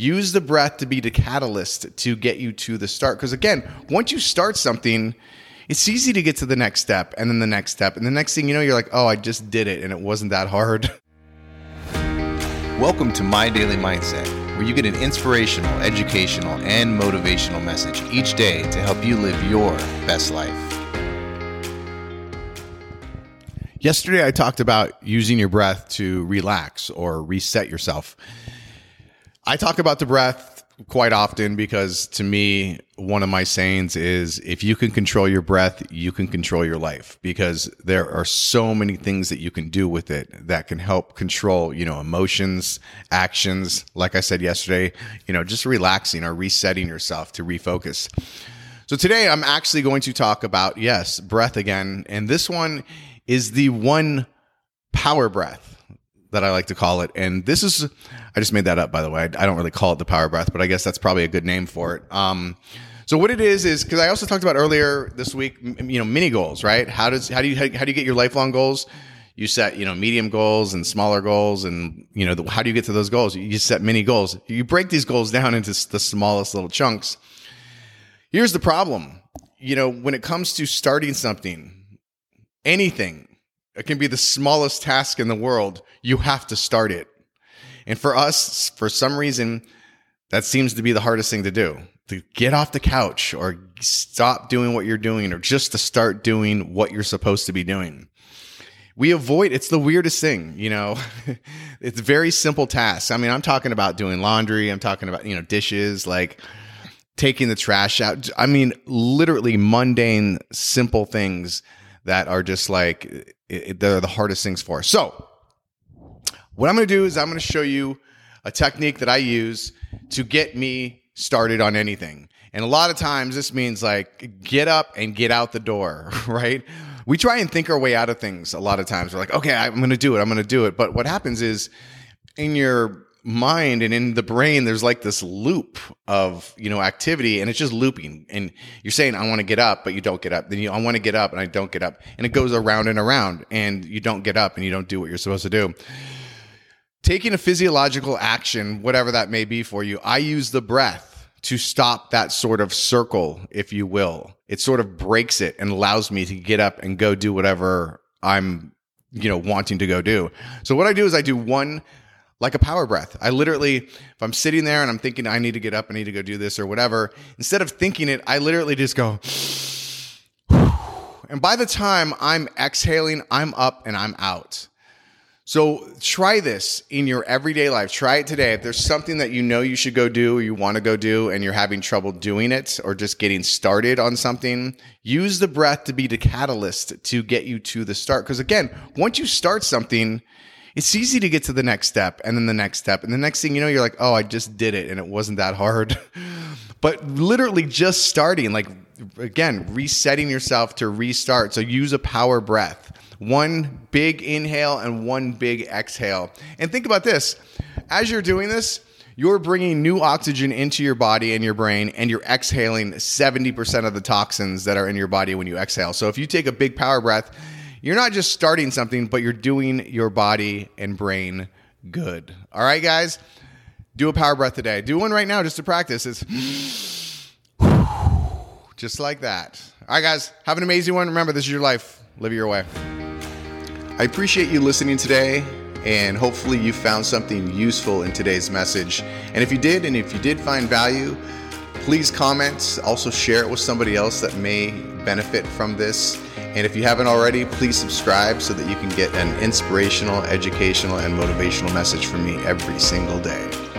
use the breath to be the catalyst to get you to the start. Because again, once you start something, it's easy to get to the next step and then the next step. And the next thing you know, you're like, oh, I just did it and it wasn't that hard. Welcome to My Daily Mindset, where you get an inspirational, educational, and motivational message each day to help you live your best life. Yesterday, I talked about using your breath to relax or reset yourself. I talk about the breath quite often because to me, one of my sayings is if you can control your breath, you can control your life because there are so many things that you can do with it that can help control, you know, emotions, actions. Like I said yesterday, you know, just relaxing or resetting yourself to refocus. So today I'm actually going to talk about, yes, breath again. And this one is the one power breath that I like to call it. And this is, I just made that up, by the way. I, don't really call it the power breath, but I guess that's probably a good name for it. Um, so what it is is because I also talked about earlier this week, you know, mini goals, right? How does how do you how, do you get your lifelong goals? You set you know medium goals and smaller goals, and you know the, how do you get to those goals? You set mini goals. You break these goals down into the smallest little chunks. Here's the problem, you know, when it comes to starting something, anything. It can be the smallest task in the world. You have to start it. And for us, for some reason, that seems to be the hardest thing to do to get off the couch or stop doing what you're doing or just to start doing what you're supposed to be doing. We avoid it's the weirdest thing, you know. it's very simple tasks. I mean, I'm talking about doing laundry, I'm talking about, you know, dishes, like taking the trash out. I mean, literally mundane, simple things that are just like they're the hardest things for. So, what I'm going to do is I'm going to show you a technique that I use to get me started on anything. And a lot of times this means like get up and get out the door, right? We try and think our way out of things a lot of times. We're like, okay, I'm going to do it. I'm going to do it. But what happens is in your mind and in the brain there's like this loop of you know activity and it's just looping. And you're saying i want to get up but you don't get up. Then you i want to get up and i don't get up. And it goes around and around and you don't get up and you don't do what you're supposed to do. Taking a physiological action whatever that may be for you i use the breath to stop that sort of circle if you will. It sort of breaks it and allows me to get up and go do whatever i'm you know wanting to go do. So what i do is i do one like a power breath. I literally, if I'm sitting there and I'm thinking I need to get up, I need to go do this or whatever, instead of thinking it, I literally just go, and by the time I'm exhaling, I'm up and I'm out. So try this in your everyday life. Try it today. If there's something that you know you should go do or you want to go do and you're having trouble doing it or just getting started on something, use the breath to be the catalyst to get you to the start. Because again, once you start something, it's easy to get to the next step and then the next step. And the next thing you know, you're like, oh, I just did it and it wasn't that hard. but literally just starting, like, again, resetting yourself to restart. So use a power breath. One big inhale and one big exhale. And think about this as you're doing this, you're bringing new oxygen into your body and your brain, and you're exhaling 70% of the toxins that are in your body when you exhale. So if you take a big power breath, you're not just starting something, but you're doing your body and brain good. All right, guys? Do a power breath today. Do one right now just to practice. It's just like that. All right, guys, have an amazing one. Remember, this is your life. Live your way. I appreciate you listening today, and hopefully, you found something useful in today's message. And if you did, and if you did find value, please comment. Also, share it with somebody else that may benefit from this. And if you haven't already, please subscribe so that you can get an inspirational, educational, and motivational message from me every single day.